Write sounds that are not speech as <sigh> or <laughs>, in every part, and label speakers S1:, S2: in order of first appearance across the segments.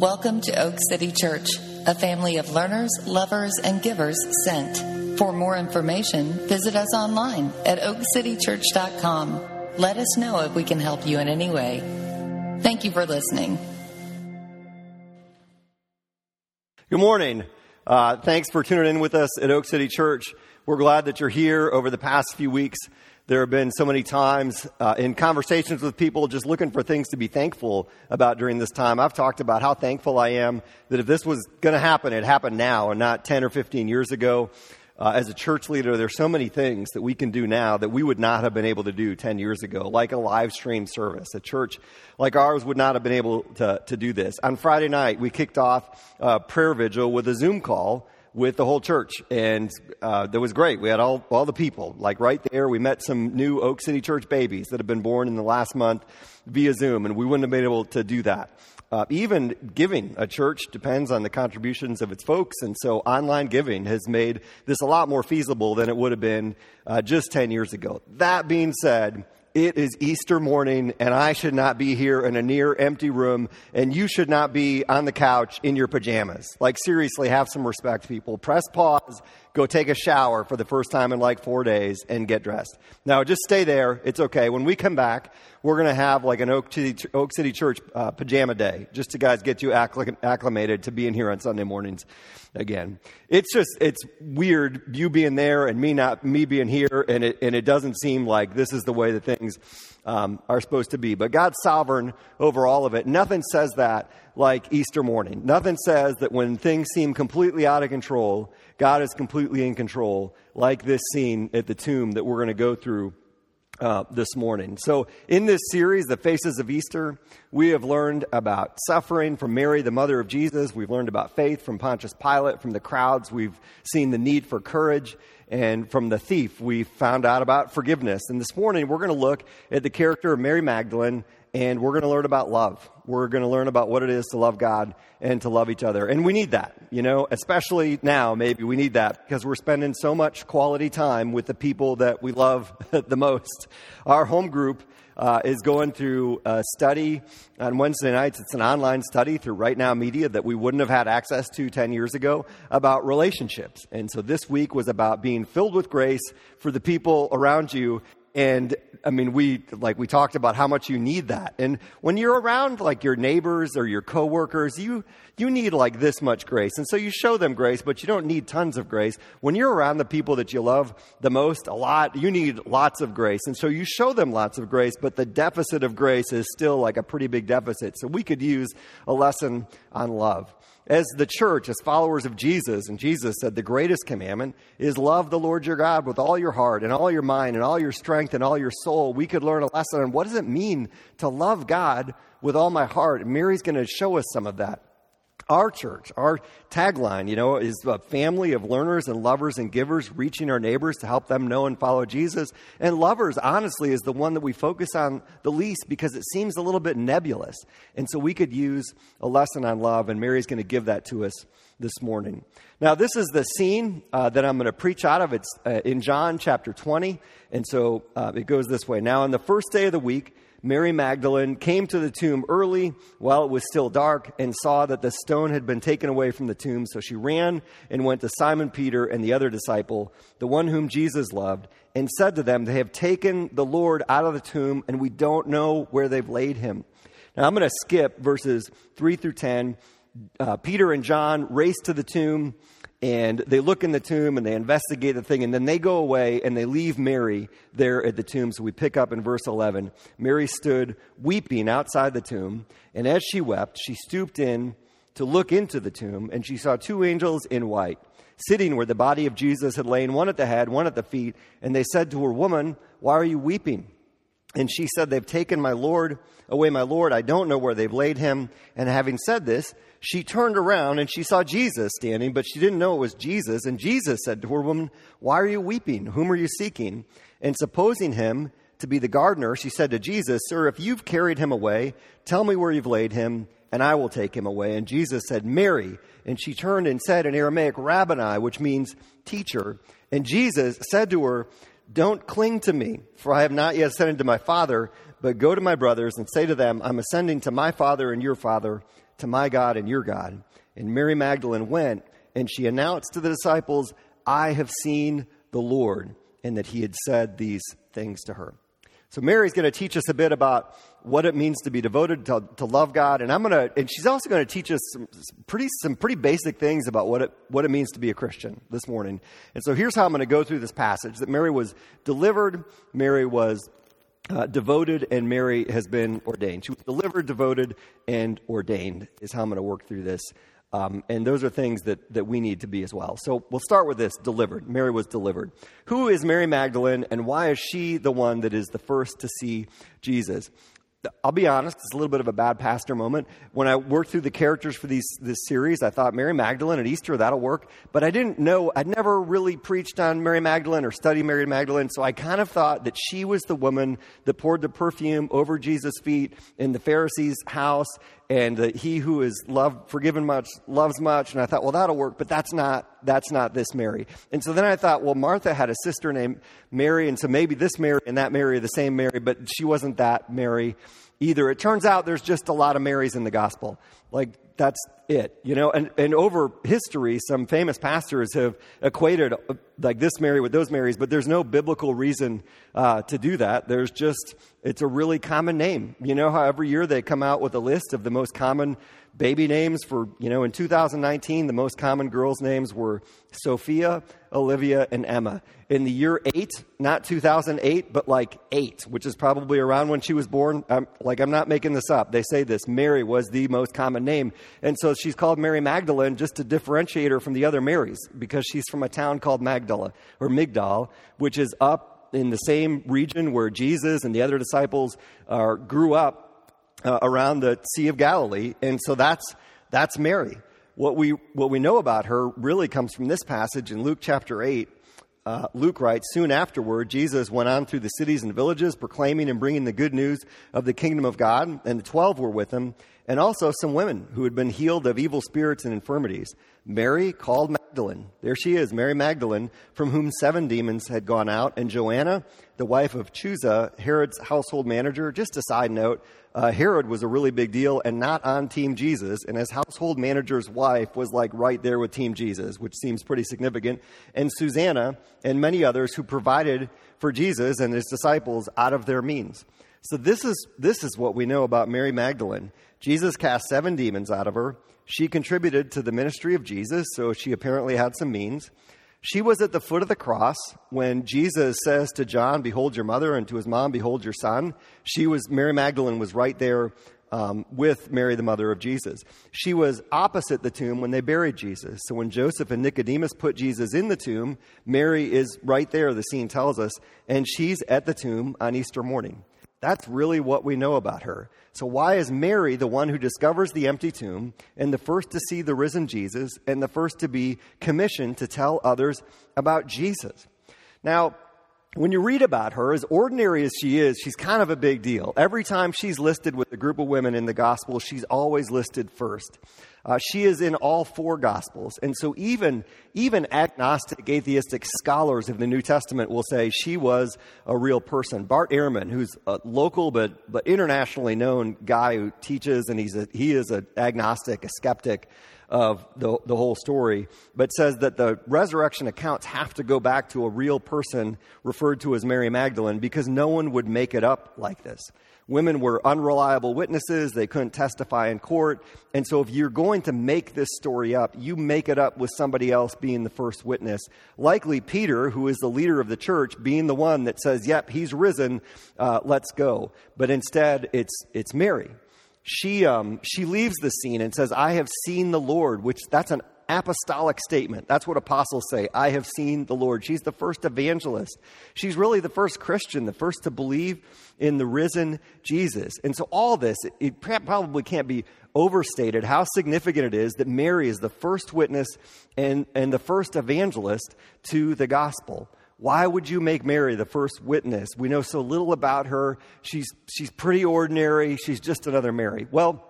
S1: Welcome to Oak City Church, a family of learners, lovers, and givers sent. For more information, visit us online at oakcitychurch.com. Let us know if we can help you in any way. Thank you for listening.
S2: Good morning. Uh, thanks for tuning in with us at Oak City Church. We're glad that you're here over the past few weeks. There have been so many times uh, in conversations with people just looking for things to be thankful about during this time. I've talked about how thankful I am that if this was going to happen, it happened now and not 10 or 15 years ago. Uh, as a church leader, there's so many things that we can do now that we would not have been able to do 10 years ago, like a live stream service. A church like ours would not have been able to, to do this. On Friday night, we kicked off a prayer vigil with a Zoom call with the whole church, and uh, that was great. We had all all the people like right there. We met some new Oak City Church babies that have been born in the last month via Zoom, and we wouldn't have been able to do that. Uh, even giving a church depends on the contributions of its folks, and so online giving has made this a lot more feasible than it would have been uh, just 10 years ago. That being said, it is Easter morning, and I should not be here in a near empty room, and you should not be on the couch in your pajamas. Like, seriously, have some respect, people. Press pause, go take a shower for the first time in like four days, and get dressed. Now, just stay there. It's okay. When we come back, we're going to have like an Oak City, Oak City Church uh, pajama day, just to guys get you acclimated to being here on Sunday mornings again. It's just, it's weird you being there and me not, me being here, and it, and it doesn't seem like this is the way that things um, are supposed to be. But God's sovereign over all of it. Nothing says that like Easter morning. Nothing says that when things seem completely out of control, God is completely in control, like this scene at the tomb that we're going to go through uh, this morning. So, in this series, The Faces of Easter, we have learned about suffering from Mary, the mother of Jesus. We've learned about faith from Pontius Pilate, from the crowds. We've seen the need for courage. And from the thief, we found out about forgiveness. And this morning, we're going to look at the character of Mary Magdalene and we're going to learn about love. We're going to learn about what it is to love God and to love each other. And we need that, you know, especially now, maybe we need that because we're spending so much quality time with the people that we love <laughs> the most. Our home group uh, is going through a study on Wednesday nights. It's an online study through Right Now Media that we wouldn't have had access to 10 years ago about relationships. And so this week was about being filled with grace for the people around you and I mean, we, like, we talked about how much you need that. And when you're around, like, your neighbors or your coworkers, you, you need, like, this much grace. And so you show them grace, but you don't need tons of grace. When you're around the people that you love the most, a lot, you need lots of grace. And so you show them lots of grace, but the deficit of grace is still, like, a pretty big deficit. So we could use a lesson on love as the church, as followers of Jesus, and Jesus said the greatest commandment is love the Lord your God with all your heart and all your mind and all your strength and all your soul. We could learn a lesson on what does it mean to love God with all my heart. And Mary's going to show us some of that our church, our tagline, you know, is a family of learners and lovers and givers reaching our neighbors to help them know and follow Jesus. And lovers, honestly, is the one that we focus on the least because it seems a little bit nebulous. And so we could use a lesson on love, and Mary's going to give that to us this morning. Now, this is the scene uh, that I'm going to preach out of. It's uh, in John chapter 20. And so uh, it goes this way. Now, on the first day of the week, Mary Magdalene came to the tomb early while it was still dark and saw that the stone had been taken away from the tomb. So she ran and went to Simon Peter and the other disciple, the one whom Jesus loved, and said to them, They have taken the Lord out of the tomb, and we don't know where they've laid him. Now I'm going to skip verses 3 through 10. Uh, Peter and John race to the tomb and they look in the tomb and they investigate the thing, and then they go away and they leave Mary there at the tomb. So we pick up in verse 11. Mary stood weeping outside the tomb, and as she wept, she stooped in to look into the tomb, and she saw two angels in white sitting where the body of Jesus had lain, one at the head, one at the feet. And they said to her, Woman, why are you weeping? And she said, They've taken my Lord away, my Lord. I don't know where they've laid him. And having said this, she turned around and she saw Jesus standing, but she didn't know it was Jesus. And Jesus said to her, Woman, why are you weeping? Whom are you seeking? And supposing him to be the gardener, she said to Jesus, Sir, if you've carried him away, tell me where you've laid him, and I will take him away. And Jesus said, Mary. And she turned and said in Aramaic, Rabboni, which means teacher. And Jesus said to her, Don't cling to me, for I have not yet ascended to my Father, but go to my brothers and say to them, I'm ascending to my Father and your Father to my God and your God. And Mary Magdalene went and she announced to the disciples, I have seen the Lord, and that he had said these things to her. So Mary's going to teach us a bit about what it means to be devoted to, to love God, and I'm going to, and she's also going to teach us some pretty, some pretty basic things about what it, what it means to be a Christian this morning. And so here's how I'm going to go through this passage: that Mary was delivered, Mary was uh, devoted, and Mary has been ordained. She was delivered, devoted, and ordained. Is how I'm going to work through this. Um, and those are things that, that we need to be as well. So we'll start with this delivered. Mary was delivered. Who is Mary Magdalene, and why is she the one that is the first to see Jesus? I'll be honest, it's a little bit of a bad pastor moment. When I worked through the characters for these, this series, I thought Mary Magdalene at Easter, that'll work. But I didn't know, I'd never really preached on Mary Magdalene or studied Mary Magdalene, so I kind of thought that she was the woman that poured the perfume over Jesus' feet in the Pharisee's house, and uh, he who is loved, forgiven much, loves much. And I thought, well, that'll work, but that's not, that's not this Mary. And so then I thought, well, Martha had a sister named Mary, and so maybe this Mary and that Mary are the same Mary, but she wasn't that Mary either. It turns out there's just a lot of Marys in the gospel. Like, that's it, you know? And, and over history, some famous pastors have equated uh, like this Mary with those Marys, but there's no biblical reason uh, to do that. There's just, it's a really common name. You know how every year they come out with a list of the most common baby names for, you know, in 2019, the most common girls' names were Sophia, Olivia, and Emma. In the year eight, not 2008, but like eight, which is probably around when she was born. I'm, like, I'm not making this up. They say this. Mary was the most common name. And so she's called Mary Magdalene just to differentiate her from the other Marys because she's from a town called Magdala or Migdal, which is up in the same region where Jesus and the other disciples uh, grew up uh, around the Sea of Galilee. And so that's, that's Mary. What we, what we know about her really comes from this passage in Luke chapter 8. Uh, Luke writes, soon afterward, Jesus went on through the cities and villages, proclaiming and bringing the good news of the kingdom of God, and the twelve were with him, and also some women who had been healed of evil spirits and infirmities. Mary, called Magdalene, there she is, Mary Magdalene, from whom seven demons had gone out, and Joanna, the wife of Chuza, Herod's household manager. Just a side note, uh, Herod was a really big deal and not on Team Jesus, and his household manager's wife was like right there with Team Jesus, which seems pretty significant. And Susanna and many others who provided for Jesus and his disciples out of their means. So this is this is what we know about Mary Magdalene. Jesus cast seven demons out of her. She contributed to the ministry of Jesus, so she apparently had some means. She was at the foot of the cross when Jesus says to John, Behold your mother, and to his mom, Behold your son. She was, Mary Magdalene was right there um, with Mary, the mother of Jesus. She was opposite the tomb when they buried Jesus. So when Joseph and Nicodemus put Jesus in the tomb, Mary is right there, the scene tells us, and she's at the tomb on Easter morning. That's really what we know about her. So, why is Mary the one who discovers the empty tomb and the first to see the risen Jesus and the first to be commissioned to tell others about Jesus? Now, when you read about her, as ordinary as she is, she's kind of a big deal. Every time she's listed with a group of women in the gospel, she's always listed first. Uh, she is in all four gospels. And so even, even agnostic, atheistic scholars of the New Testament will say she was a real person. Bart Ehrman, who's a local but, but internationally known guy who teaches, and he's a, he is an agnostic, a skeptic, of the, the whole story, but says that the resurrection accounts have to go back to a real person referred to as Mary Magdalene because no one would make it up like this. Women were unreliable witnesses. They couldn't testify in court. And so, if you're going to make this story up, you make it up with somebody else being the first witness. Likely Peter, who is the leader of the church, being the one that says, Yep, he's risen, uh, let's go. But instead, it's, it's Mary she, um, she leaves the scene and says, I have seen the Lord, which that's an apostolic statement. That's what apostles say. I have seen the Lord. She's the first evangelist. She's really the first Christian, the first to believe in the risen Jesus. And so, all this, it probably can't be overstated how significant it is that Mary is the first witness and, and the first evangelist to the gospel. Why would you make Mary the first witness? We know so little about her. She's, she's pretty ordinary. She's just another Mary. Well,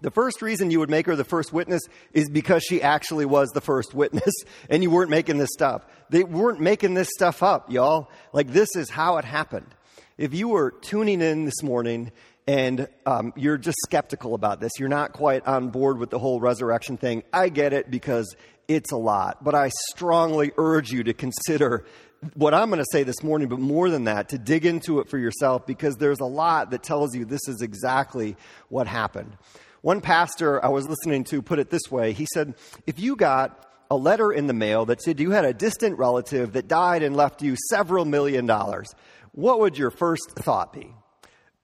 S2: the first reason you would make her the first witness is because she actually was the first witness <laughs> and you weren't making this stuff. They weren't making this stuff up, y'all. Like, this is how it happened. If you were tuning in this morning and um, you're just skeptical about this. You're not quite on board with the whole resurrection thing. I get it because it's a lot, but I strongly urge you to consider what I'm going to say this morning, but more than that, to dig into it for yourself because there's a lot that tells you this is exactly what happened. One pastor I was listening to put it this way he said, If you got a letter in the mail that said you had a distant relative that died and left you several million dollars, what would your first thought be?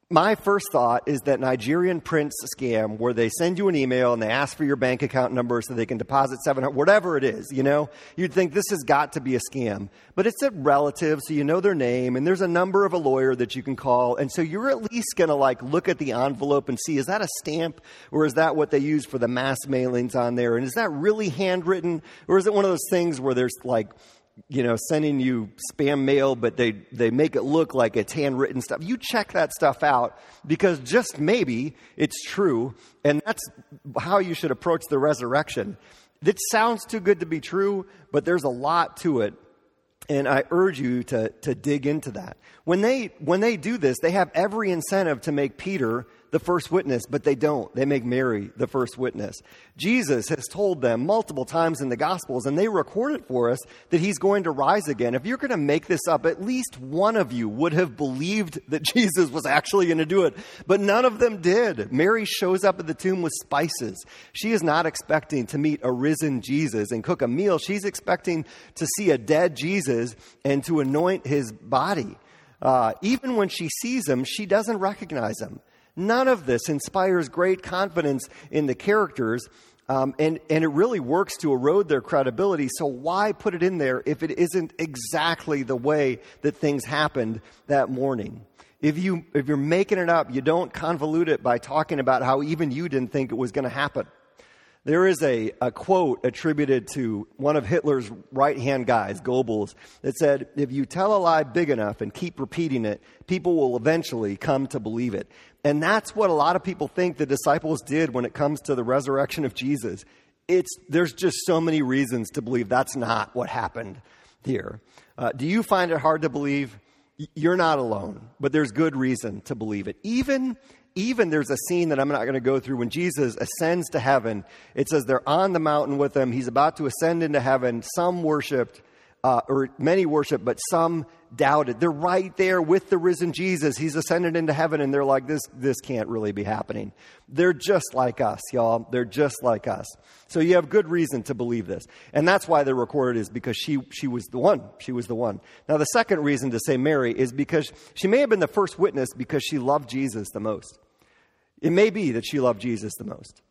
S2: My first thought is that Nigerian prince scam where they send you an email and they ask for your bank account number so they can deposit 700 whatever it is, you know. You'd think this has got to be a scam. But it's a relative so you know their name and there's a number of a lawyer that you can call and so you're at least going to like look at the envelope and see is that a stamp or is that what they use for the mass mailings on there and is that really handwritten or is it one of those things where there's like you know, sending you spam mail, but they, they make it look like it's handwritten stuff. You check that stuff out because just maybe it's true, and that's how you should approach the resurrection. It sounds too good to be true, but there's a lot to it. And I urge you to, to dig into that. When they, when they do this, they have every incentive to make Peter the first witness, but they don't. They make Mary the first witness. Jesus has told them multiple times in the Gospels, and they record it for us, that he's going to rise again. If you're going to make this up, at least one of you would have believed that <laughs> Jesus was actually going to do it, but none of them did. Mary shows up at the tomb with spices. She is not expecting to meet a risen Jesus and cook a meal. She's expecting to see a dead Jesus and to anoint his body. Uh, even when she sees him, she doesn't recognize him. None of this inspires great confidence in the characters, um, and, and it really works to erode their credibility. So, why put it in there if it isn't exactly the way that things happened that morning? If, you, if you're making it up, you don't convolute it by talking about how even you didn't think it was going to happen. There is a, a quote attributed to one of Hitler's right hand guys, Goebbels, that said, If you tell a lie big enough and keep repeating it, people will eventually come to believe it. And that's what a lot of people think the disciples did when it comes to the resurrection of Jesus. It's, there's just so many reasons to believe that's not what happened here. Uh, do you find it hard to believe? You're not alone, but there's good reason to believe it. Even even there's a scene that I'm not going to go through when Jesus ascends to heaven. It says they're on the mountain with him. He's about to ascend into heaven. Some worshiped, uh, or many worshiped, but some doubted. They're right there with the risen Jesus. He's ascended into heaven, and they're like, this, this can't really be happening. They're just like us, y'all. They're just like us. So you have good reason to believe this. And that's why they're recorded is because she, she was the one. She was the one. Now, the second reason to say Mary is because she may have been the first witness because she loved Jesus the most. It may be that she loved Jesus the most.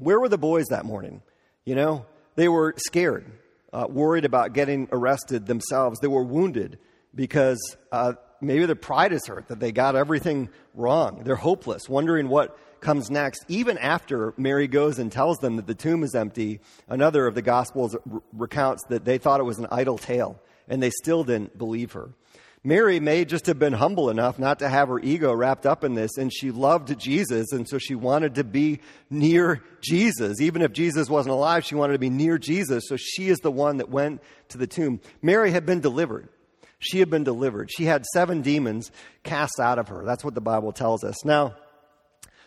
S2: Where were the boys that morning? You know, they were scared, uh, worried about getting arrested themselves. They were wounded because uh, maybe their pride is hurt, that they got everything wrong. They're hopeless, wondering what comes next. Even after Mary goes and tells them that the tomb is empty, another of the Gospels r- recounts that they thought it was an idle tale, and they still didn't believe her. Mary may just have been humble enough not to have her ego wrapped up in this, and she loved Jesus, and so she wanted to be near Jesus. Even if Jesus wasn't alive, she wanted to be near Jesus, so she is the one that went to the tomb. Mary had been delivered. She had been delivered. She had seven demons cast out of her. That's what the Bible tells us. Now,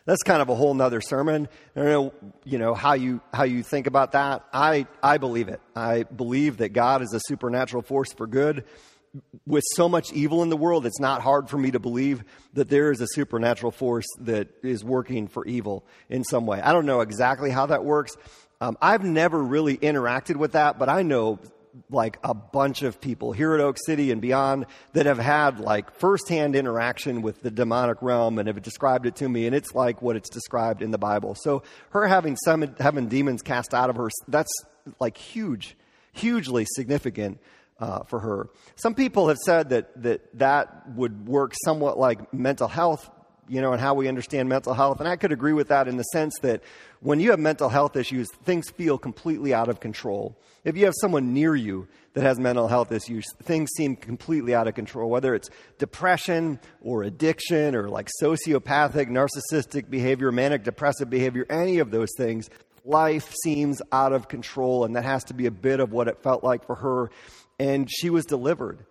S2: that's kind of a whole nother sermon. I don't know, you know, how you, how you think about that. I, I believe it. I believe that God is a supernatural force for good with so much evil in the world, it's not hard for me to believe that there is a supernatural force that is working for evil in some way. I don't know exactly how that works. Um, I've never really interacted with that, but I know like a bunch of people here at Oak City and beyond that have had like firsthand interaction with the demonic realm and have described it to me, and it's like what it's described in the Bible. So her having some having demons cast out of her, that's like huge, hugely significant uh, for her. Some people have said that, that that would work somewhat like mental health, you know, and how we understand mental health. And I could agree with that in the sense that when you have mental health issues, things feel completely out of control. If you have someone near you that has mental health issues, things seem completely out of control, whether it's depression or addiction or like sociopathic, narcissistic behavior, manic depressive behavior, any of those things. Life seems out of control, and that has to be a bit of what it felt like for her and she was delivered.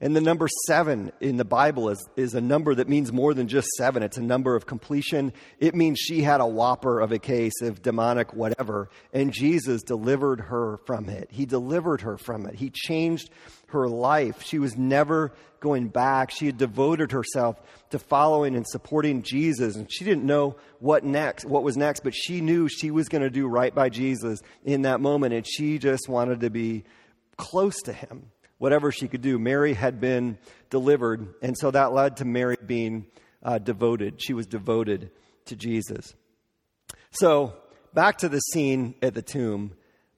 S2: And the number seven in the Bible is, is a number that means more than just seven. It's a number of completion. It means she had a whopper of a case of demonic whatever, and Jesus delivered her from it. He delivered her from it. He changed her life. She was never going back. She had devoted herself to following and supporting Jesus, and she didn't know what next, what was next, but she knew she was going to do right by Jesus in that moment, and she just wanted to be close to him whatever she could do. Mary had been delivered, and so that led to Mary being uh, devoted. She was devoted to Jesus. So, back to the scene at the tomb.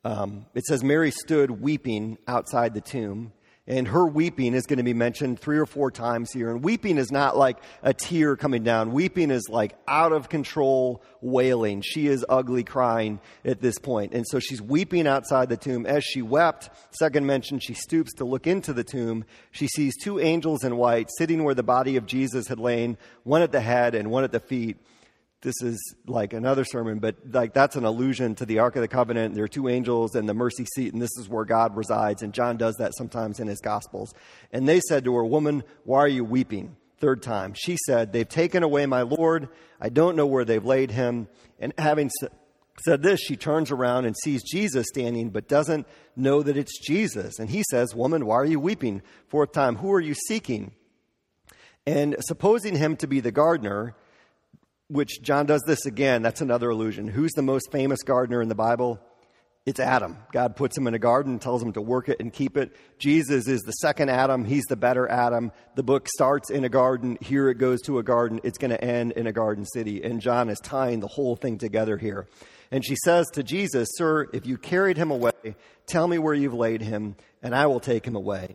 S2: Um, it says Mary stood weeping outside the tomb. And her weeping is going to be mentioned three or four times here. And weeping is not like a tear coming down. Weeping is like out of control wailing. She is ugly crying at this point. And so she's weeping outside the tomb. As she wept, second mention, she stoops to look into the tomb. She sees two angels in white sitting where the body of Jesus had lain, one at the head and one at the feet this is like another sermon, but like that's an allusion to the Ark of the Covenant. There are two angels and the mercy seat, and this is where God resides. And John does that sometimes in his Gospels. And they said to her, Woman, why are you weeping? Third time. She said, They've taken away my Lord. I don't know where they've laid him. And having said this, she turns around and sees Jesus standing, but doesn't know that it's Jesus. And he says, Woman, why are you weeping? Fourth time, who are you seeking? And supposing him to be the gardener, which John does this again. That's another illusion. Who's the most famous gardener in the Bible? It's Adam. God puts him in a garden, tells him to work it and keep it. Jesus is the second Adam. He's the better Adam. The book starts in a garden. Here it goes to a garden. It's going to end in a garden city. And John is tying the whole thing together here. And she says to Jesus, Sir, if you carried him away, tell me where you've laid him, and I will take him away.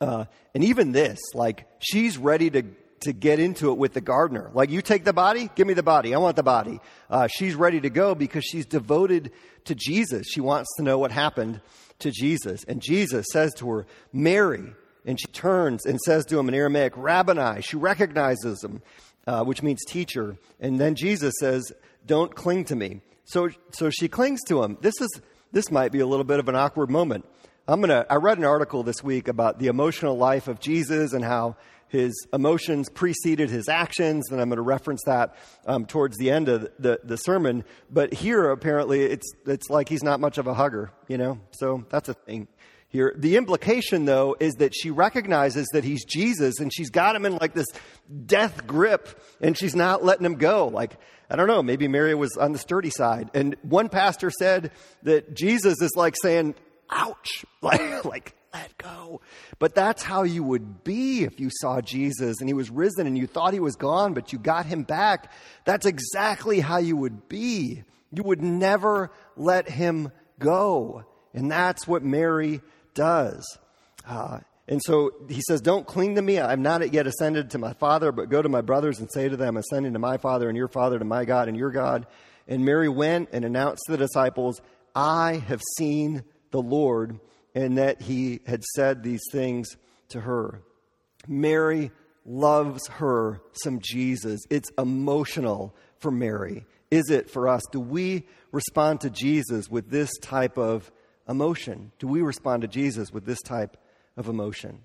S2: Uh, and even this, like, she's ready to to get into it with the gardener. Like, you take the body, give me the body. I want the body. Uh, she's ready to go because she's devoted to Jesus. She wants to know what happened to Jesus. And Jesus says to her, Mary. And she turns and says to him in Aramaic, Rabboni. She recognizes him, uh, which means teacher. And then Jesus says, Don't cling to me. So, so she clings to him. This is, this might be a little bit of an awkward moment. I'm gonna, I read an article this week about the emotional life of Jesus and how his emotions preceded his actions, and I'm going to reference that um, towards the end of the, the sermon. But here, apparently, it's, it's like he's not much of a hugger, you know? So that's a thing here. The implication, though, is that she recognizes that he's Jesus and she's got him in like this death grip and she's not letting him go. Like, I don't know, maybe Mary was on the sturdy side. And one pastor said that Jesus is like saying, ouch, <laughs> like, like let go. But that's how you would be if you saw Jesus and he was risen and you thought he was gone, but you got him back. That's exactly how you would be. You would never let him go. And that's what Mary does. Uh, and so he says, Don't cling to me. I'm not yet ascended to my Father, but go to my brothers and say to them, Ascending to my Father and your Father, to my God and your God. And Mary went and announced to the disciples, I have seen the Lord and that he had said these things to her. Mary loves her some Jesus. It's emotional for Mary. Is it for us? Do we respond to Jesus with this type of emotion? Do we respond to Jesus with this type of emotion?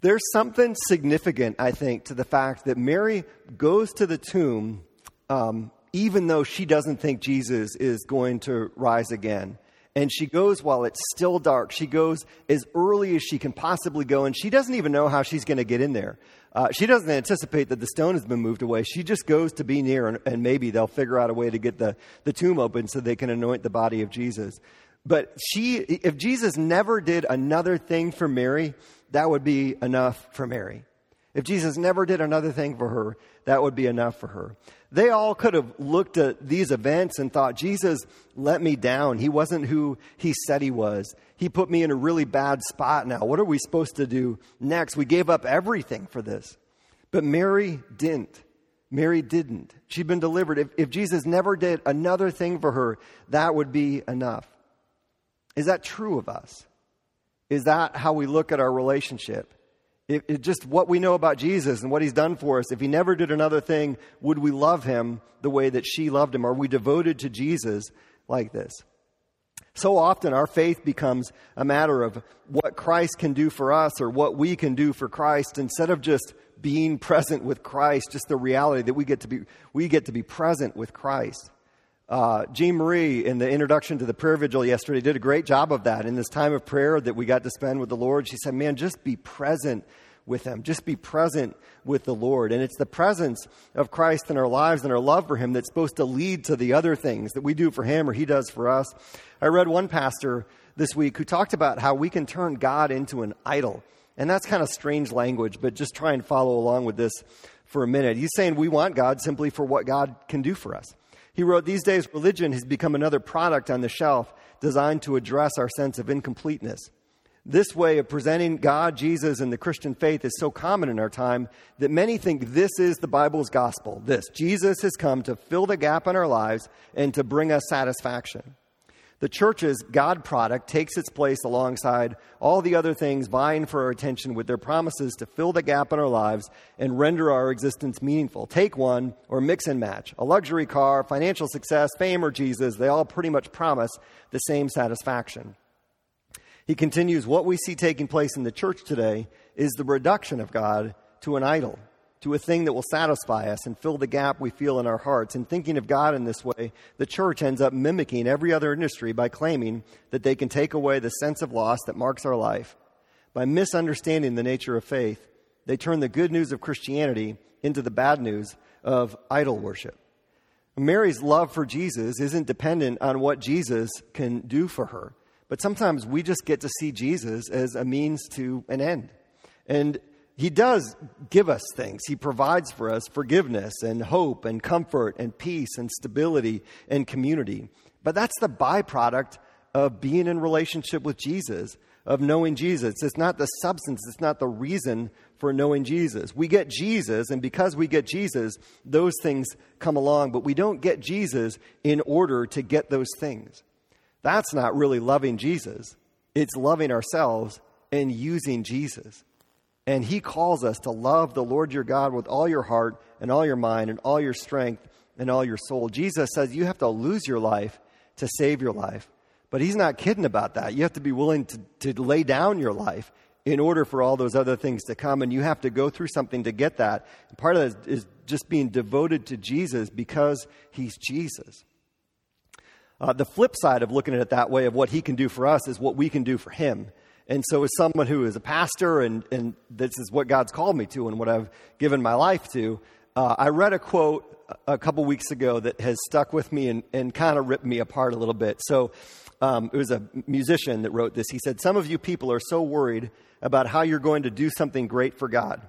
S2: There's something significant, I think, to the fact that Mary goes to the tomb um, even though she doesn't think Jesus is going to rise again and she goes while it's still dark. She goes as early as she can possibly go, and she doesn't even know how she's going to get in there. Uh, she doesn't anticipate that the stone has been moved away. She just goes to be near, and, and maybe they'll figure out a way to get the, the tomb open so they can anoint the body of Jesus. But she, if Jesus never did another thing for Mary, that would be enough for Mary. If Jesus never did another thing for her, that would be enough for her. They all could have looked at these events and thought, Jesus let me down. He wasn't who he said he was. He put me in a really bad spot now. What are we supposed to do next? We gave up everything for this. But Mary didn't. Mary didn't. She'd been delivered. If, if Jesus never did another thing for her, that would be enough. Is that true of us? Is that how we look at our relationship? It, just what we know about Jesus and what he's done for us, if he never did another thing, would we love him the way that she loved him? Are we devoted to Jesus like this? So often our faith becomes a matter of what Christ can do for us or what we can do for Christ instead of just being present with Christ, just the reality that we get to be, we get to be present with Christ. Uh, Jean Marie, in the introduction to the prayer vigil yesterday, did a great job of that. In this time of prayer that we got to spend with the Lord, she said, Man, just be present with Him. Just be present with the Lord. And it's the presence of Christ in our lives and our love for Him that's supposed to lead to the other things that we do for Him or He does for us. I read one pastor this week who talked about how we can turn God into an idol. And that's kind of strange language, but just try and follow along with this for a minute. He's saying we want God simply for what God can do for us. He wrote, These days, religion has become another product on the shelf designed to address our sense of incompleteness. This way of presenting God, Jesus, and the Christian faith is so common in our time that many think this is the Bible's gospel. This Jesus has come to fill the gap in our lives and to bring us satisfaction. The church's God product takes its place alongside all the other things vying for our attention with their promises to fill the gap in our lives and render our existence meaningful. Take one or mix and match. A luxury car, financial success, fame, or Jesus, they all pretty much promise the same satisfaction. He continues, What we see taking place in the church today is the reduction of God to an idol to a thing that will satisfy us and fill the gap we feel in our hearts. And thinking of God in this way, the church ends up mimicking every other industry by claiming that they can take away the sense of loss that marks our life. By misunderstanding the nature of faith, they turn the good news of Christianity into the bad news of idol worship. Mary's love for Jesus isn't dependent on what Jesus can do for her, but sometimes we just get to see Jesus as a means to an end. And he does give us things. He provides for us forgiveness and hope and comfort and peace and stability and community. But that's the byproduct of being in relationship with Jesus, of knowing Jesus. It's not the substance, it's not the reason for knowing Jesus. We get Jesus, and because we get Jesus, those things come along, but we don't get Jesus in order to get those things. That's not really loving Jesus, it's loving ourselves and using Jesus. And he calls us to love the Lord your God with all your heart and all your mind and all your strength and all your soul. Jesus says you have to lose your life to save your life. But he's not kidding about that. You have to be willing to, to lay down your life in order for all those other things to come. And you have to go through something to get that. And part of that is just being devoted to Jesus because he's Jesus. Uh, the flip side of looking at it that way, of what he can do for us, is what we can do for him. And so, as someone who is a pastor, and, and this is what God's called me to and what I've given my life to, uh, I read a quote a couple weeks ago that has stuck with me and, and kind of ripped me apart a little bit. So, um, it was a musician that wrote this. He said, Some of you people are so worried about how you're going to do something great for God.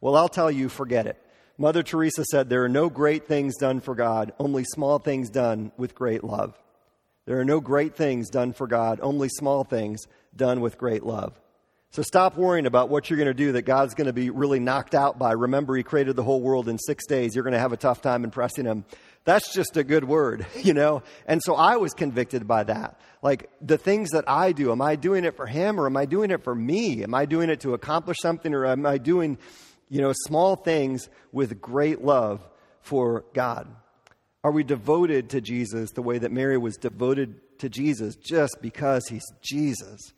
S2: Well, I'll tell you, forget it. Mother Teresa said, There are no great things done for God, only small things done with great love. There are no great things done for God, only small things done with great love. So stop worrying about what you're going to do that God's going to be really knocked out by. Remember, He created the whole world in six days. You're going to have a tough time impressing Him. That's just a good word, <laughs> you know? And so I was convicted by that. Like the things that I do, am I doing it for Him or am I doing it for me? Am I doing it to accomplish something or am I doing, you know, small things with great love for God? Are we devoted to Jesus the way that Mary was devoted to Jesus just because he's Jesus?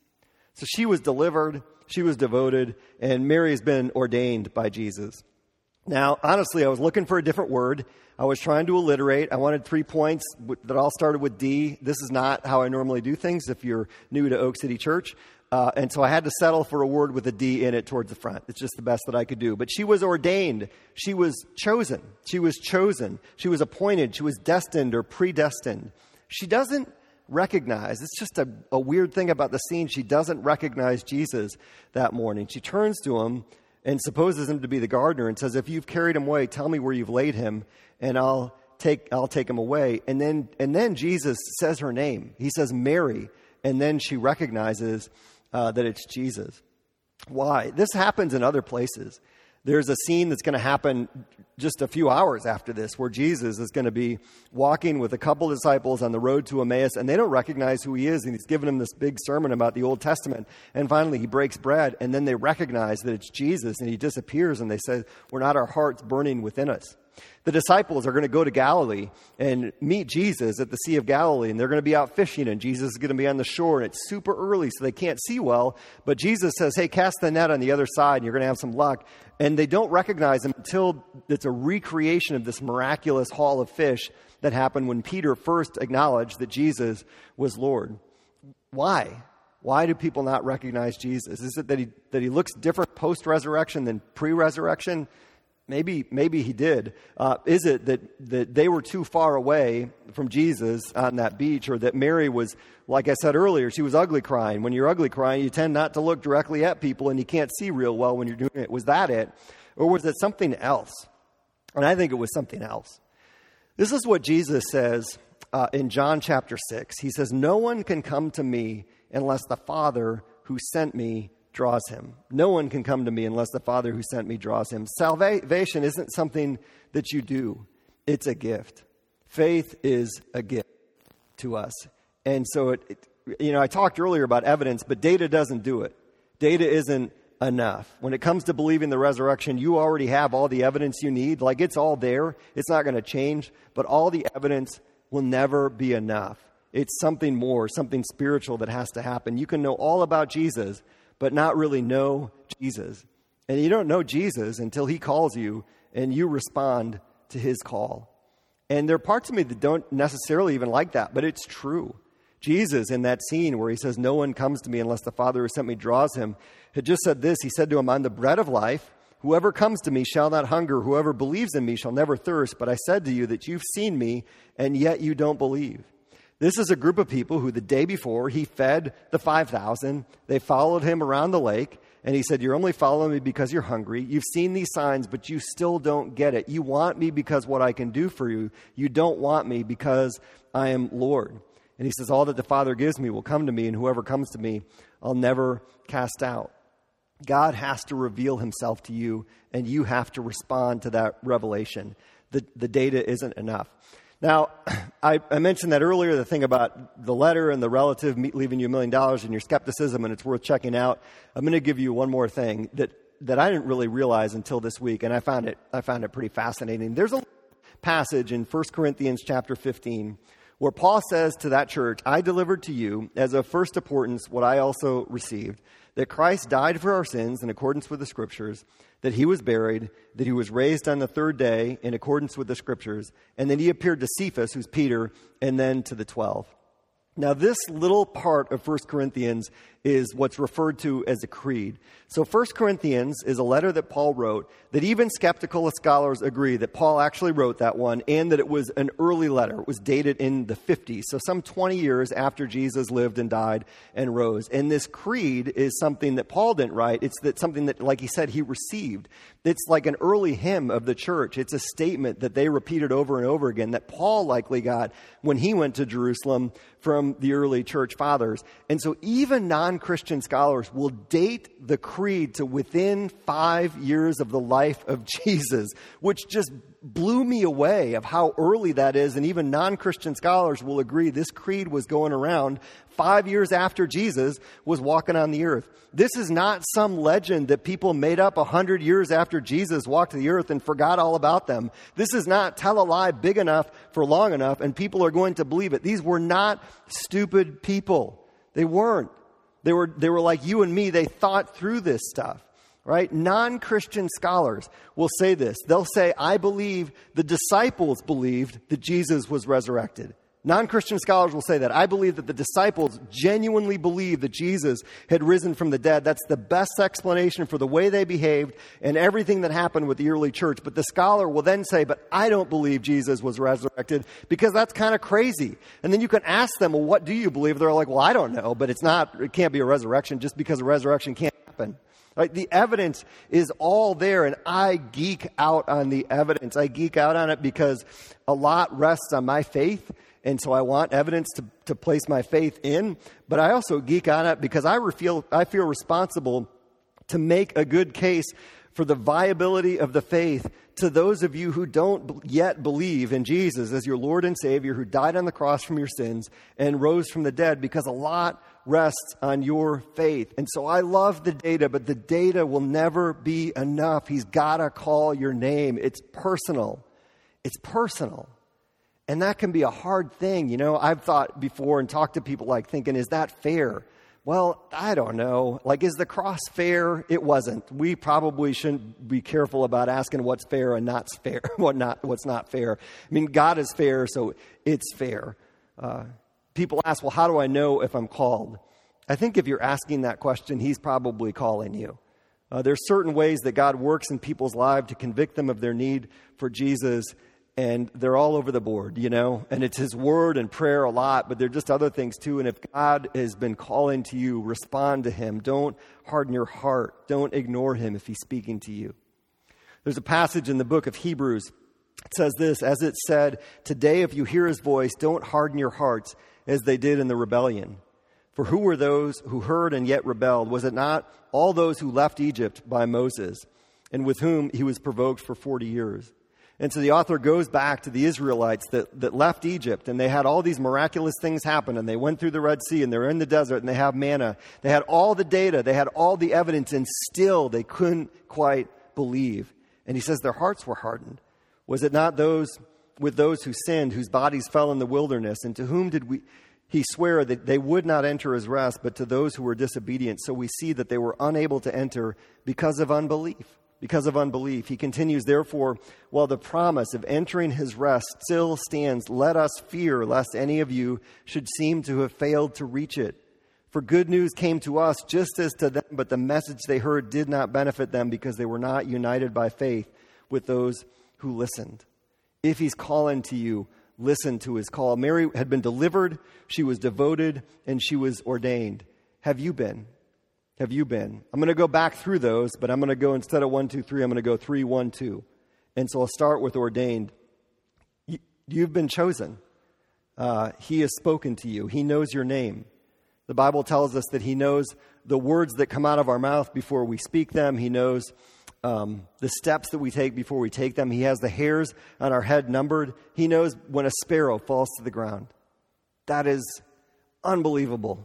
S2: So she was delivered, she was devoted, and Mary has been ordained by Jesus. Now, honestly, I was looking for a different word. I was trying to alliterate. I wanted three points that all started with D. This is not how I normally do things if you're new to Oak City Church. Uh, and so I had to settle for a word with a D in it towards the front. It's just the best that I could do. But she was ordained. She was chosen. She was chosen. She was appointed. She was destined or predestined. She doesn't recognize, it's just a, a weird thing about the scene. She doesn't recognize Jesus that morning. She turns to him and supposes him to be the gardener and says, If you've carried him away, tell me where you've laid him, and I'll take, I'll take him away. And then, and then Jesus says her name. He says, Mary. And then she recognizes uh, that it's Jesus. Why? This happens in other places. There's a scene that's going to happen just a few hours after this where Jesus is going to be walking with a couple disciples on the road to Emmaus, and they don't recognize who he is, and he's giving them this big sermon about the Old Testament. And finally, he breaks bread, and then they recognize that it's Jesus, and he disappears, and they say, We're not our hearts burning within us. The disciples are going to go to Galilee and meet Jesus at the Sea of Galilee, and they're going to be out fishing, and Jesus is going to be on the shore, and it's super early, so they can't see well. But Jesus says, Hey, cast the net on the other side, and you're going to have some luck. And they don't recognize him until it's a recreation of this miraculous haul of fish that happened when Peter first acknowledged that Jesus was Lord. Why? Why do people not recognize Jesus? Is it that he, that he looks different post resurrection than pre resurrection? Maybe, maybe he did. Uh, is it that, that they were too far away from Jesus on that beach, or that Mary was, like I said earlier, she was ugly crying? When you're ugly crying, you tend not to look directly at people and you can't see real well when you're doing it. Was that it? Or was it something else? And I think it was something else. This is what Jesus says uh, in John chapter 6. He says, No one can come to me unless the Father who sent me draws him. No one can come to me unless the Father who sent me draws him. Salvation isn't something that you do, it's a gift. Faith is a gift to us. And so, it, it, you know, I talked earlier about evidence, but data doesn't do it. Data isn't enough. When it comes to believing the resurrection, you already have all the evidence you need. Like it's all there, it's not going to change, but all the evidence will never be enough. It's something more, something spiritual that has to happen. You can know all about Jesus, but not really know Jesus. And you don't know Jesus until he calls you and you respond to his call. And there are parts of me that don't necessarily even like that, but it's true. Jesus, in that scene where he says, No one comes to me unless the Father who sent me draws him, had just said this. He said to him, I'm the bread of life. Whoever comes to me shall not hunger. Whoever believes in me shall never thirst. But I said to you that you've seen me, and yet you don't believe. This is a group of people who the day before he fed the 5,000. They followed him around the lake, and he said, You're only following me because you're hungry. You've seen these signs, but you still don't get it. You want me because what I can do for you. You don't want me because I am Lord. And he says, All that the Father gives me will come to me, and whoever comes to me, I'll never cast out. God has to reveal himself to you, and you have to respond to that revelation. The, the data isn't enough. Now, I, I, mentioned that earlier, the thing about the letter and the relative leaving you a million dollars and your skepticism, and it's worth checking out. I'm going to give you one more thing that, that I didn't really realize until this week, and I found it, I found it pretty fascinating. There's a passage in 1 Corinthians chapter 15 where Paul says to that church, I delivered to you as of first importance what I also received that Christ died for our sins in accordance with the Scriptures, that he was buried, that he was raised on the third day in accordance with the Scriptures, and then he appeared to Cephas, who's Peter, and then to the twelve. Now, this little part of 1 Corinthians is what's referred to as a creed. So, 1 Corinthians is a letter that Paul wrote that even skeptical scholars agree that Paul actually wrote that one and that it was an early letter. It was dated in the 50s, so some 20 years after Jesus lived and died and rose. And this creed is something that Paul didn't write. It's that something that, like he said, he received. It's like an early hymn of the church. It's a statement that they repeated over and over again that Paul likely got when he went to Jerusalem from the early church fathers. And so, even non Christian scholars will date the creed to within five years of the life of <laughs> Jesus, which just blew me away of how early that is. And even non Christian scholars will agree this creed was going around five years after Jesus was walking on the earth. This is not some legend that people made up a hundred years after Jesus walked the earth and forgot all about them. This is not tell a lie big enough for long enough and people are going to believe it. These were not stupid people. They weren't. They were, they were like you and me. They thought through this stuff right? Non Christian scholars will say this. They'll say, I believe the disciples believed that Jesus was resurrected. Non Christian scholars will say that. I believe that the disciples genuinely believed that Jesus had risen from the dead. That's the best explanation for the way they behaved and everything that happened with the early church. But the scholar will then say, But I don't believe Jesus was resurrected because that's kind of crazy. And then you can ask them, Well, what do you believe? They're like, Well, I don't know, but it's not, it can't be a resurrection just because a resurrection can't happen. Right? The evidence is all there, and I geek out on the evidence. I geek out on it because a lot rests on my faith, and so I want evidence to, to place my faith in. But I also geek on it because I feel, I feel responsible to make a good case for the viability of the faith to those of you who don't yet believe in Jesus as your Lord and Savior, who died on the cross from your sins and rose from the dead, because a lot rests on your faith. And so I love the data, but the data will never be enough. He's got to call your name. It's personal. It's personal. And that can be a hard thing. You know, I've thought before and talked to people like thinking, is that fair? Well, I don't know. Like, is the cross fair? It wasn't. We probably shouldn't be careful about asking what's fair and not fair, <laughs> what not, what's not fair. I mean, God is fair, so it's fair. Uh, people ask, well, how do I know if I'm called? I think if you're asking that question, He's probably calling you. Uh, there's certain ways that God works in people's lives to convict them of their need for Jesus and they're all over the board, you know, and it's his word and prayer a lot, but there are just other things too. And if God has been calling to you, respond to him. Don't harden your heart. Don't ignore him if he's speaking to you. There's a passage in the book of Hebrews. It says this, as it said, Today, if you hear his voice, don't harden your hearts as they did in the rebellion. For who were those who heard and yet rebelled? Was it not all those who left Egypt by Moses, and with whom he was provoked for 40 years? And so the author goes back to the Israelites that, that left Egypt and they had all these miraculous things happen and they went through the Red Sea and they're in the desert and they have manna. They had all the data, they had all the evidence and still they couldn't quite believe. And he says their hearts were hardened. Was it not those with those who sinned, whose bodies fell in the wilderness? And to whom did we, he swear that they would not enter his rest, but to those who were disobedient? So we see that they were unable to enter because of unbelief because of unbelief. He continues, therefore, while the promise of entering his rest still stands, let us fear lest any of you should seem to have failed to reach it. For good news came to us just as to them, but the message they heard did not benefit them because they were not united by faith with those who listened. If he's calling to you, listen to his call. Mary had been delivered, she was devoted, and she was ordained. Have you been? Have you been? I'm going to go back through those, but I'm going to go instead of one, two, three, I'm going to go three, one, two. And so I'll start with ordained. You've been chosen. Uh, he has spoken to you. He knows your name. The Bible tells us that He knows the words that come out of our mouth before we speak them. He knows um, the steps that we take before we take them. He has the hairs on our head numbered. He knows when a sparrow falls to the ground. That is unbelievable.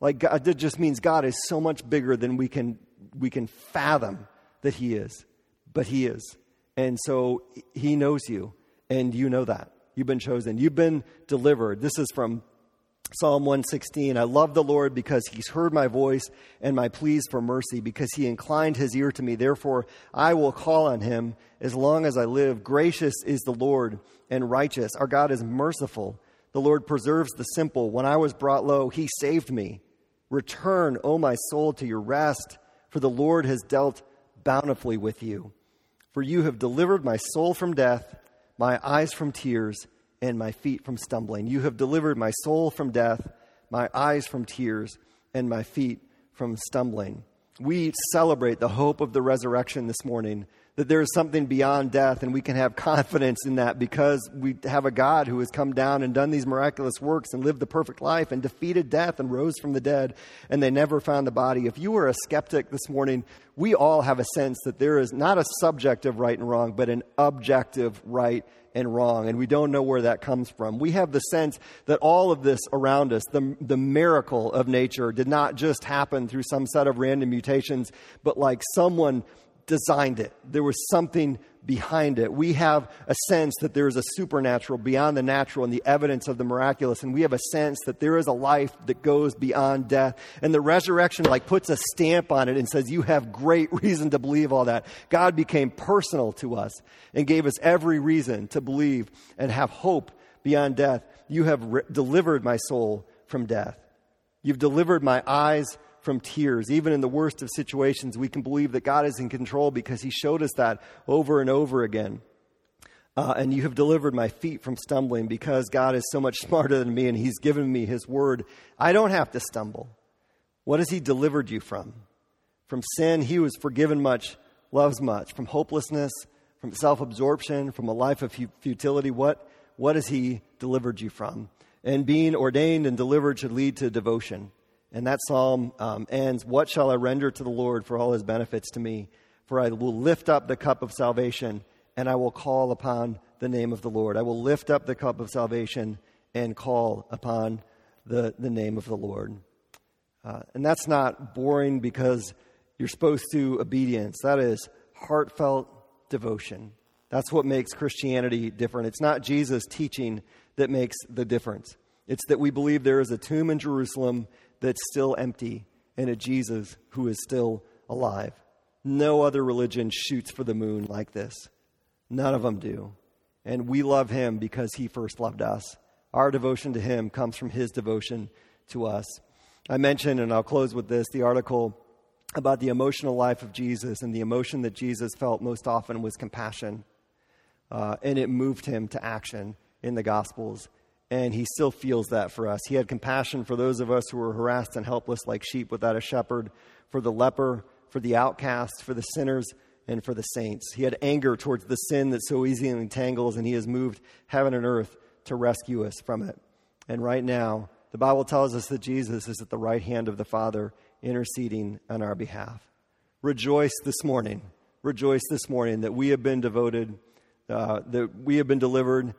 S2: Like God, that just means God is so much bigger than we can we can fathom that He is, but He is, and so He knows you, and you know that you've been chosen, you've been delivered. This is from Psalm 116. I love the Lord because He's heard my voice and my pleas for mercy, because He inclined His ear to me. Therefore, I will call on Him as long as I live. Gracious is the Lord and righteous. Our God is merciful. The Lord preserves the simple. When I was brought low, He saved me. Return, O my soul, to your rest, for the Lord has dealt bountifully with you. For you have delivered my soul from death, my eyes from tears, and my feet from stumbling. You have delivered my soul from death, my eyes from tears, and my feet from stumbling. We celebrate the hope of the resurrection this morning that there is something beyond death, and we can have confidence in that because we have a God who has come down and done these miraculous works and lived the perfect life and defeated death and rose from the dead, and they never found the body. If you are a skeptic this morning, we all have a sense that there is not a subjective right and wrong, but an objective right and wrong, and we don't know where that comes from. We have the sense that all of this around us, the, the miracle of nature, did not just happen through some set of random mutations, but like someone designed it. There was something behind it. We have a sense that there is a supernatural beyond the natural and the evidence of the miraculous. And we have a sense that there is a life that goes beyond death. And the resurrection like puts a stamp on it and says, you have great <laughs> reason to believe all that. God became personal to us and gave us every reason to believe and have hope beyond death. You have re- delivered my soul from death. You've delivered my eyes from tears. Even in the worst of situations, we can believe that God is in control because He showed us that over and over again. Uh, and you have delivered my feet from stumbling because God is so much <laughs> smarter than me and He's given me His word. I don't have to stumble. What has He delivered you from? From sin, He was forgiven much, loves much. From hopelessness, from self absorption, from a life of futility, what, what has He delivered you from? And being ordained and delivered should lead to devotion. And that psalm um, ends What shall I render to the Lord for all his benefits to me? For I will lift up the cup of salvation and I will call upon the name of the Lord. I will lift up the cup of salvation and call upon the, the name of the Lord. Uh, and that's not boring because you're supposed to obedience. That is heartfelt devotion. That's what makes Christianity different. It's not Jesus' teaching that makes the difference. It's that we believe there is a tomb in Jerusalem that's still empty and a Jesus who is still alive. No other religion shoots for the moon like this. None of them do. And we love him because he first loved us. Our devotion to him comes from his devotion to us. I mentioned, and I'll close with this, the article about the emotional life of Jesus, and the emotion that Jesus felt most often was compassion. Uh, and it moved him to action in the Gospels. And he still feels that for us. He had compassion for those of us who were harassed and helpless like sheep without a shepherd, for the leper, for the outcast, for the sinners, and for the saints. He had anger towards the sin that so easily entangles, and he has moved heaven and earth to rescue us from it. And right now, the Bible tells us that Jesus is at the right hand of the Father, interceding on our behalf. Rejoice this morning. Rejoice this morning that we have been devoted, uh, that we have been delivered,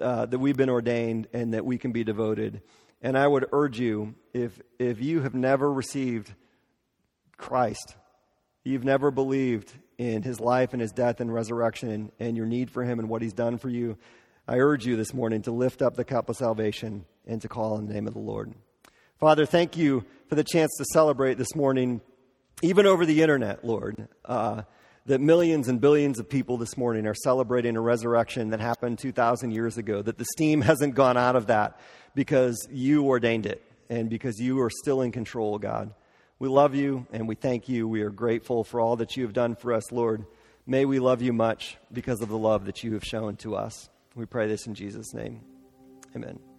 S2: uh, that we've been ordained, and that we can be devoted. And I would urge you, if, if you have never received Christ, you've never believed in his life and his death and resurrection and, and your need for him and what he's done for you, I urge you this morning to lift up the cup of salvation and to call on the name of the Lord. Father, thank you for the chance to celebrate this morning, even over the internet, Lord, uh, that millions and billions of people this morning are celebrating a resurrection that happened 2,000 years ago, that the steam <laughs> hasn't gone out of that because you ordained it and because you are still in control, God. We love you and we thank you. We are grateful for all that you have done for us, Lord. May we love you much because of the love that you have shown to us. We pray this in Jesus' name. Amen.